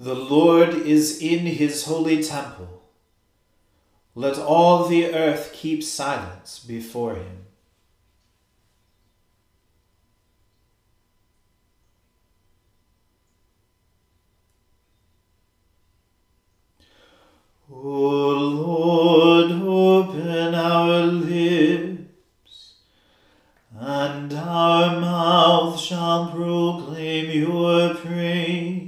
The Lord is in his holy temple. Let all the earth keep silence before him. O Lord, open our lips, and our mouth shall proclaim your praise.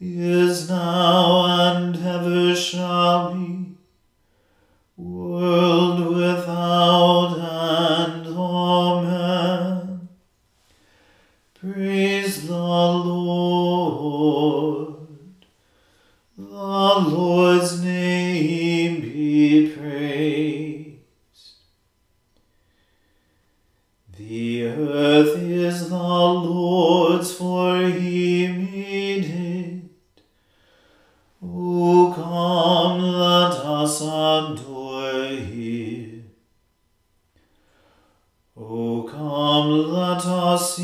is now, and ever shall be, let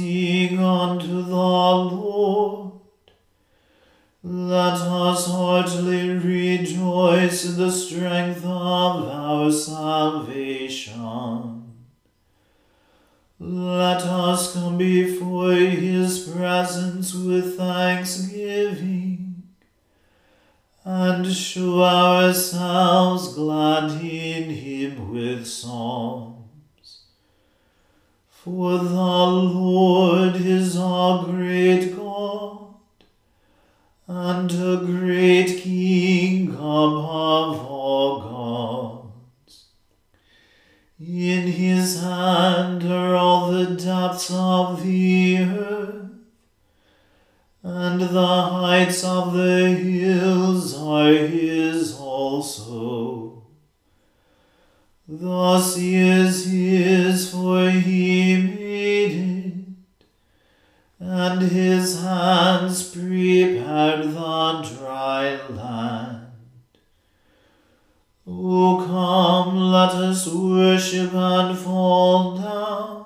heights of the hills are his also. The sea is his, for he made it, and his hands prepared the dry land. O come, let us worship and fall down,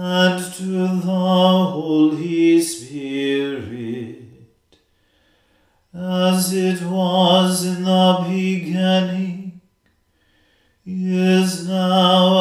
and to the Holy Spirit, as it was in the beginning, is now,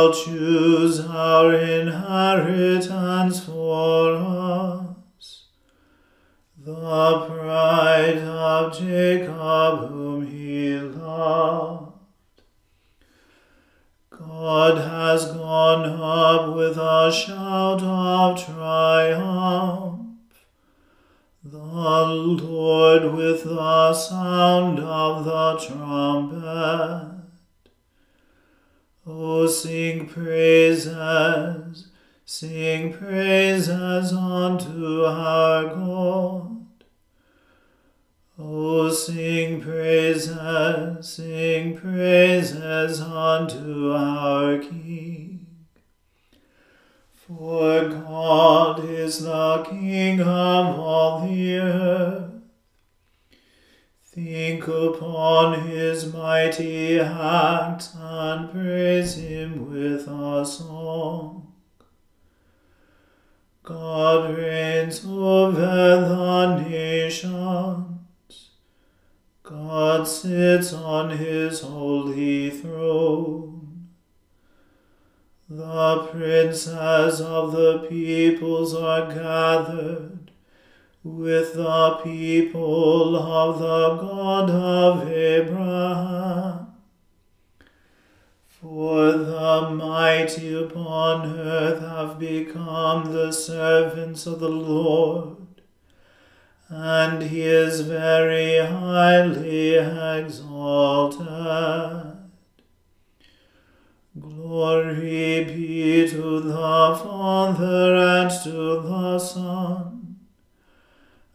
shall choose our inheritance for us, the pride of Jacob whom he loved. God has gone up with a shout of triumph. The Lord with the sound of the trumpet. Oh, sing praises, sing praises unto our God. Oh, sing praises, sing praises unto our King. For God is the King of all the earth. Think upon his mighty acts and praise him with a song. God reigns over the nations. God sits on his holy throne. The princes of the peoples are gathered with the people of the God of Abraham. For the mighty upon earth have become the servants of the Lord, and he is very highly exalted. Glory be to the Father and to the Son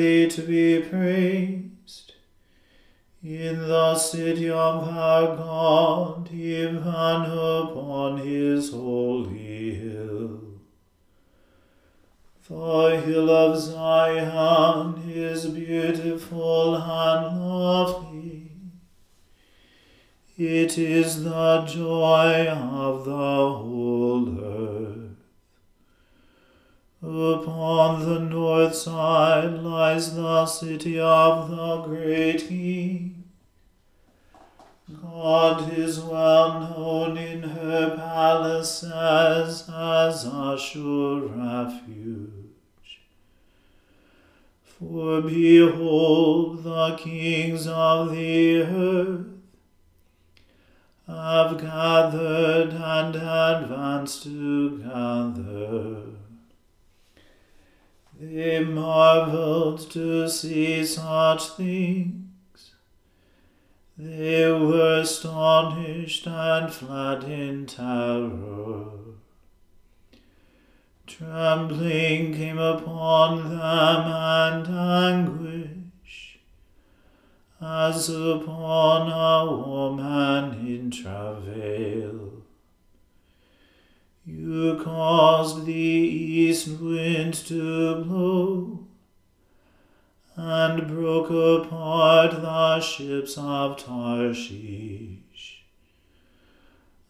Highly to be praised. In the city of our God, even upon his holy hill. The hill of Zion is beautiful and lovely. It is the joy of the whole earth. Upon the north side lies the city of the great King. God is well known in her palaces as a sure refuge. For behold, the kings of the earth have gathered and advanced together. They marveled to see such things. They were astonished and fled in terror. Trembling came upon them and anguish, as upon a woman in travail. You caused the east wind to blow, and broke apart the ships of Tarshish.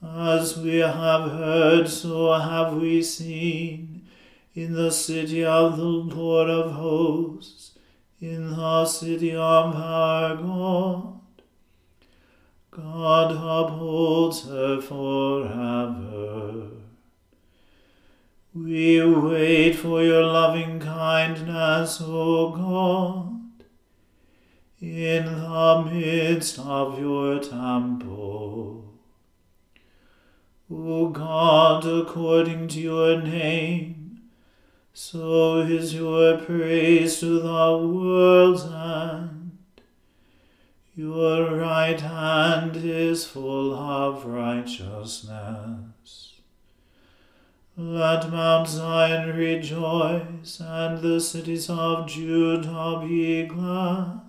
As we have heard, so have we seen in the city of the Lord of hosts, in the city of our God. God upholds her forever. We wait for your loving kindness, O God, in the midst of your temple. O God, according to your name, so is your praise to the world's end. Your right hand is full of righteousness. Let Mount Zion rejoice, and the cities of Judah be glad,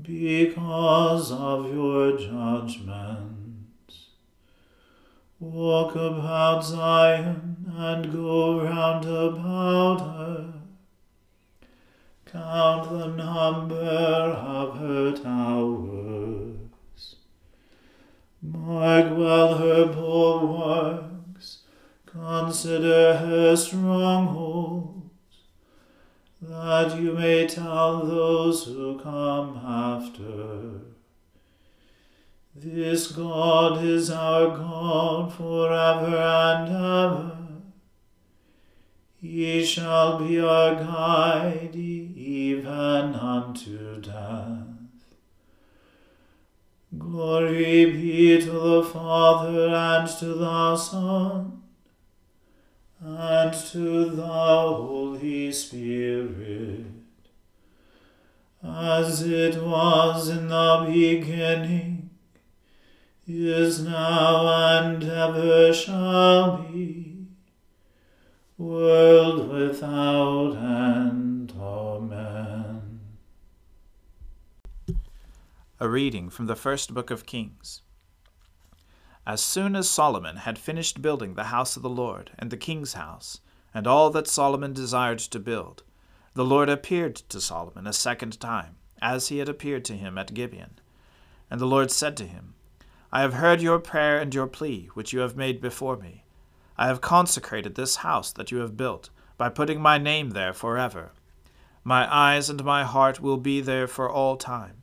because of your judgments. Walk about Zion, and go round about her. Count the number of her towers. Mark well her bulwarks. Consider her strongholds, that you may tell those who come after. This God is our God forever and ever. He shall be our guide even unto death. Glory be to the Father and to the Son and to the Holy Spirit, as it was in the beginning, is now, and ever shall be world without end. Amen. A reading from the first book of Kings. As soon as Solomon had finished building the house of the Lord and the king's house, and all that Solomon desired to build, the Lord appeared to Solomon a second time, as he had appeared to him at Gibeon. And the Lord said to him, I have heard your prayer and your plea, which you have made before me I have consecrated this house that you have built, by putting my name there forever. My eyes and my heart will be there for all time.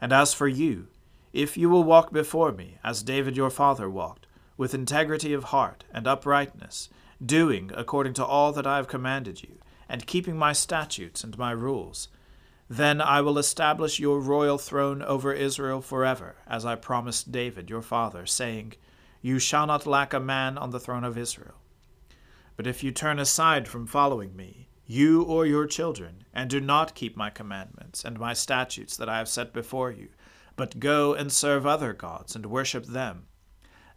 And as for you, if you will walk before me, as David your father walked, with integrity of heart and uprightness, doing according to all that I have commanded you, and keeping my statutes and my rules, then I will establish your royal throne over Israel forever, as I promised David your father, saying, you shall not lack a man on the throne of Israel. But if you turn aside from following me, you or your children, and do not keep my commandments and my statutes that I have set before you, but go and serve other gods and worship them,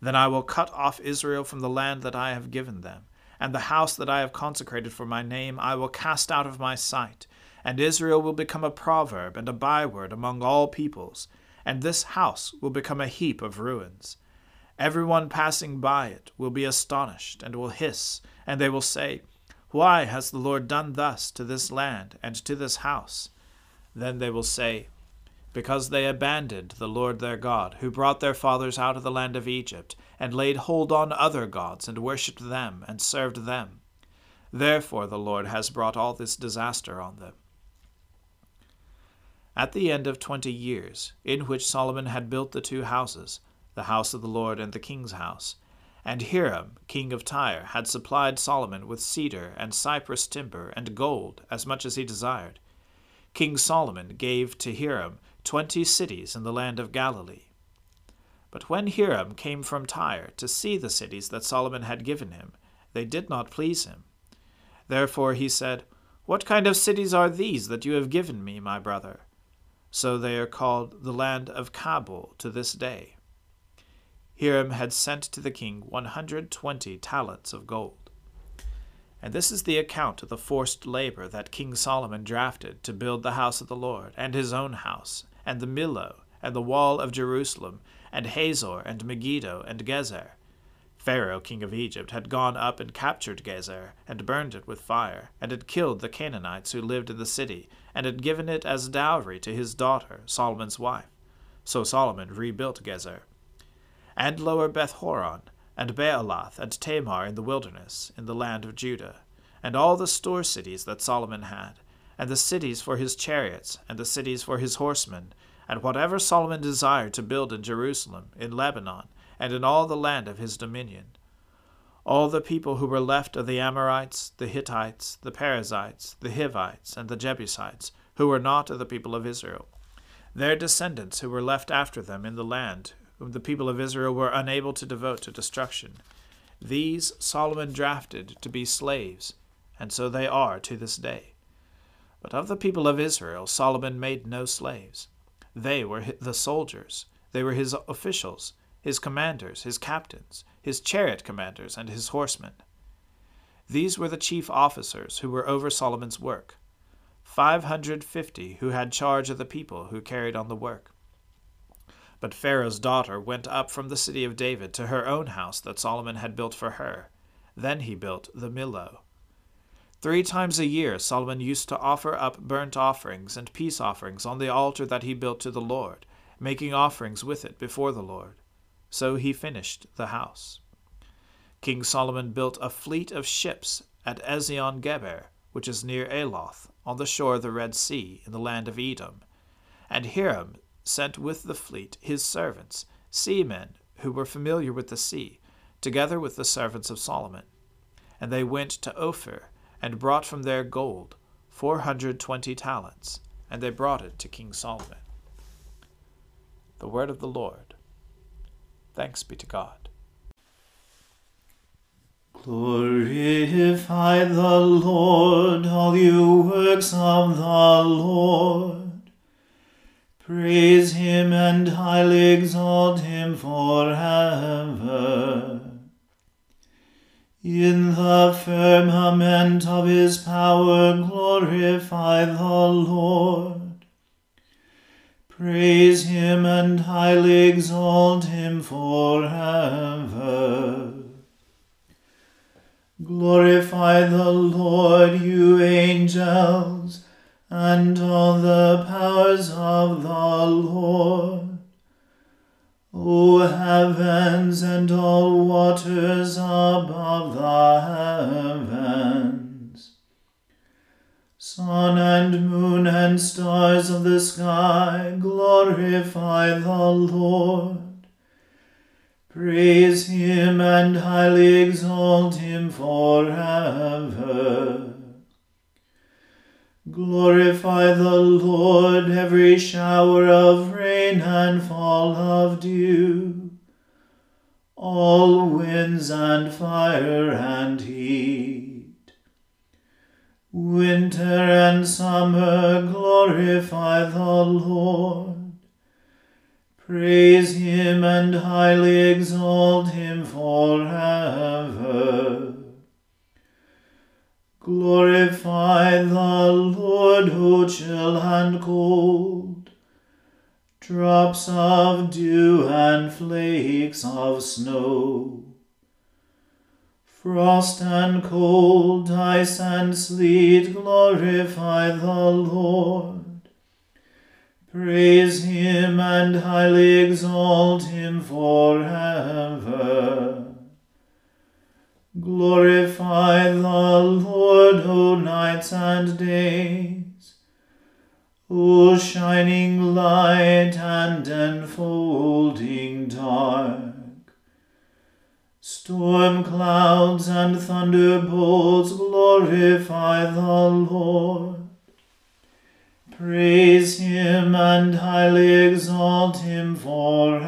then I will cut off Israel from the land that I have given them, and the house that I have consecrated for my name I will cast out of my sight, and Israel will become a proverb and a byword among all peoples, and this house will become a heap of ruins. Everyone passing by it will be astonished, and will hiss, and they will say, Why has the Lord done thus to this land and to this house? Then they will say, Because they abandoned the Lord their God, who brought their fathers out of the land of Egypt, and laid hold on other gods, and worshipped them, and served them. Therefore the Lord has brought all this disaster on them. At the end of twenty years, in which Solomon had built the two houses, the house of the Lord and the king's house. And Hiram, king of Tyre, had supplied Solomon with cedar and cypress timber and gold, as much as he desired. King Solomon gave to Hiram twenty cities in the land of Galilee. But when Hiram came from Tyre to see the cities that Solomon had given him, they did not please him. Therefore he said, What kind of cities are these that you have given me, my brother? So they are called the land of Cabul to this day. Hiram had sent to the king 120 talents of gold. And this is the account of the forced labor that King Solomon drafted to build the house of the Lord, and his own house, and the Millo, and the wall of Jerusalem, and Hazor, and Megiddo, and Gezer. Pharaoh, king of Egypt, had gone up and captured Gezer, and burned it with fire, and had killed the Canaanites who lived in the city, and had given it as dowry to his daughter, Solomon's wife. So Solomon rebuilt Gezer and lower Beth Horon, and Baalath, and Tamar in the wilderness, in the land of Judah, and all the store cities that Solomon had, and the cities for his chariots, and the cities for his horsemen, and whatever Solomon desired to build in Jerusalem, in Lebanon, and in all the land of his dominion. All the people who were left of the Amorites, the Hittites, the Perizzites, the Hivites, and the Jebusites, who were not of the people of Israel, their descendants who were left after them in the land, whom the people of Israel were unable to devote to destruction. These Solomon drafted to be slaves, and so they are to this day. But of the people of Israel Solomon made no slaves. They were the soldiers, they were his officials, his commanders, his captains, his chariot commanders, and his horsemen. These were the chief officers who were over Solomon's work, five hundred fifty who had charge of the people who carried on the work. But Pharaoh's daughter went up from the city of David to her own house that Solomon had built for her. Then he built the Millo. Three times a year Solomon used to offer up burnt offerings and peace offerings on the altar that he built to the Lord, making offerings with it before the Lord. So he finished the house. King Solomon built a fleet of ships at Ezion Geber, which is near Aloth, on the shore of the Red Sea, in the land of Edom. And Hiram sent with the fleet his servants, seamen who were familiar with the sea, together with the servants of Solomon. And they went to Ophir, and brought from there gold, four hundred twenty talents, and they brought it to King Solomon. The word of the Lord. Thanks be to God. Glorify the Lord, all you works of the Lord. Praise him and highly exalt him forever. In the firmament of his power glorify the Lord. Praise him and highly exalt him forever. Glorify the Lord, you angels, and all the powers of the Lord. O heavens and all waters above the heavens, sun and moon and stars of the sky, glorify the Lord. Praise him and highly exalt him forever. Glorify the Lord, every shower of rain and fall of dew, all winds and fire and heat. Winter and summer glorify the Lord. Praise him and highly exalt him forever. Glorify the Lord, O chill and cold, drops of dew and flakes of snow. Frost and cold, ice and sleet, glorify the Lord. Praise him and highly exalt him forever. Glorify the Lord, O nights and days, O shining light and enfolding dark. Storm clouds and thunderbolts glorify the Lord. Praise him and highly exalt him forever.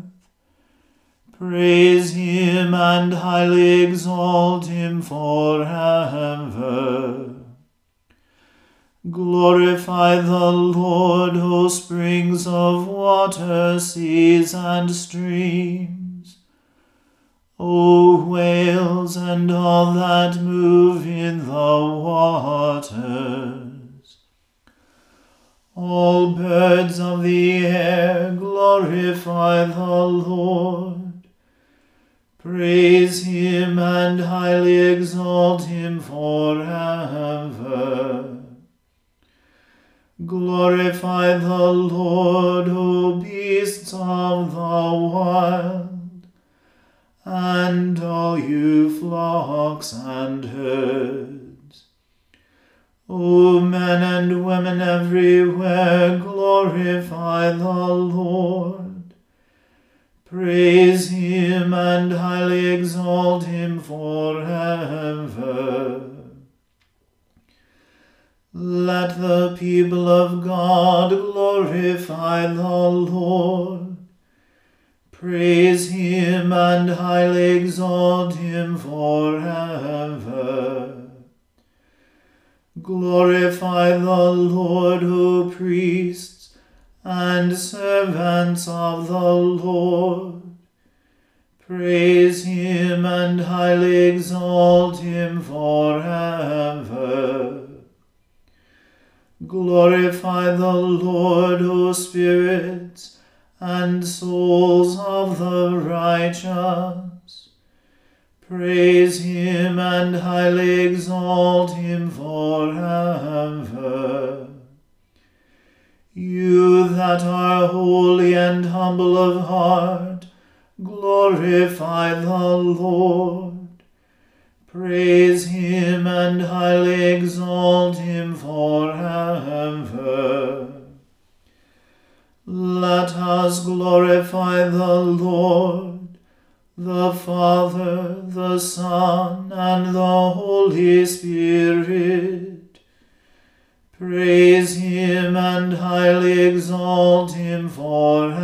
Praise him and highly exalt him forever. Glorify the Lord, O springs of water, seas and streams. O whales and all that move in the water. All birds of the air glorify the Lord. Praise him and highly exalt him forever. Glorify the Lord, O beasts of the wild, and all you flocks and herds. O men and women everywhere, glorify the Lord. Praise him and highly exalt him forever. Let the people of God glorify the Lord. Praise him and highly exalt him forever. Glorify the Lord, O priests and servants of the Lord. Praise him and highly exalt him forever. Glorify the Lord, O spirits and souls of the righteous. Praise him and highly exalt him forever. That are holy and humble of heart, glorify the Lord. Praise him and highly exalt him forever. Let us glorify the Lord, the Father, the Son, and the Holy Spirit. Praise him and highly exalt him forever.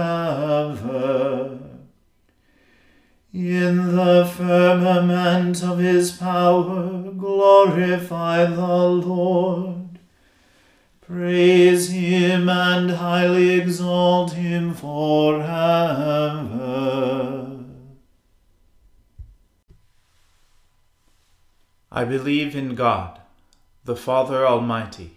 In the firmament of his power, glorify the Lord. Praise him and highly exalt him forever. I believe in God, the Father Almighty,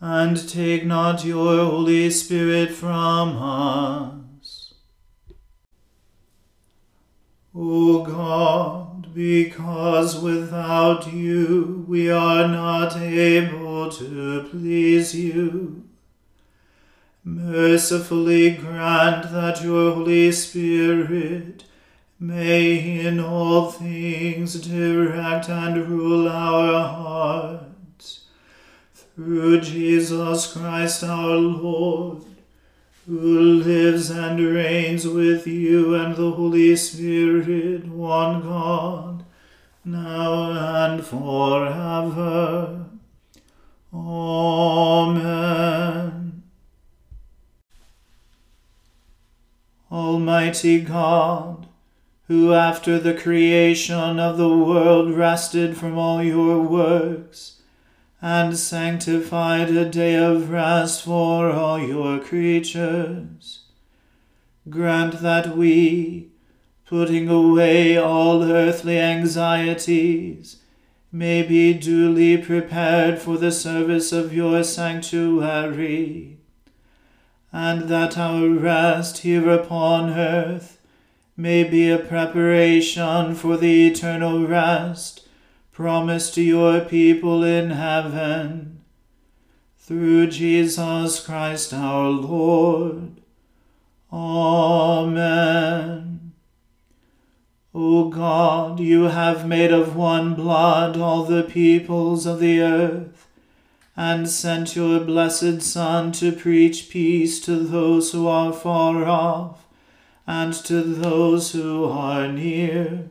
and take not your Holy Spirit from us. O God, because without you we are not able to please you mercifully grant that your Holy Spirit may in all things direct and rule our hearts through Jesus Christ our Lord, who lives and reigns with you and the Holy Spirit, one God, now and forever. Amen. Almighty God, who after the creation of the world rested from all your works, and sanctified a day of rest for all your creatures. Grant that we, putting away all earthly anxieties, may be duly prepared for the service of your sanctuary, and that our rest here upon earth may be a preparation for the eternal rest promised to your people in heaven. Through Jesus Christ our Lord. Amen. O God, you have made of one blood all the peoples of the earth, and sent your blessed Son to preach peace to those who are far off, and to those who are near.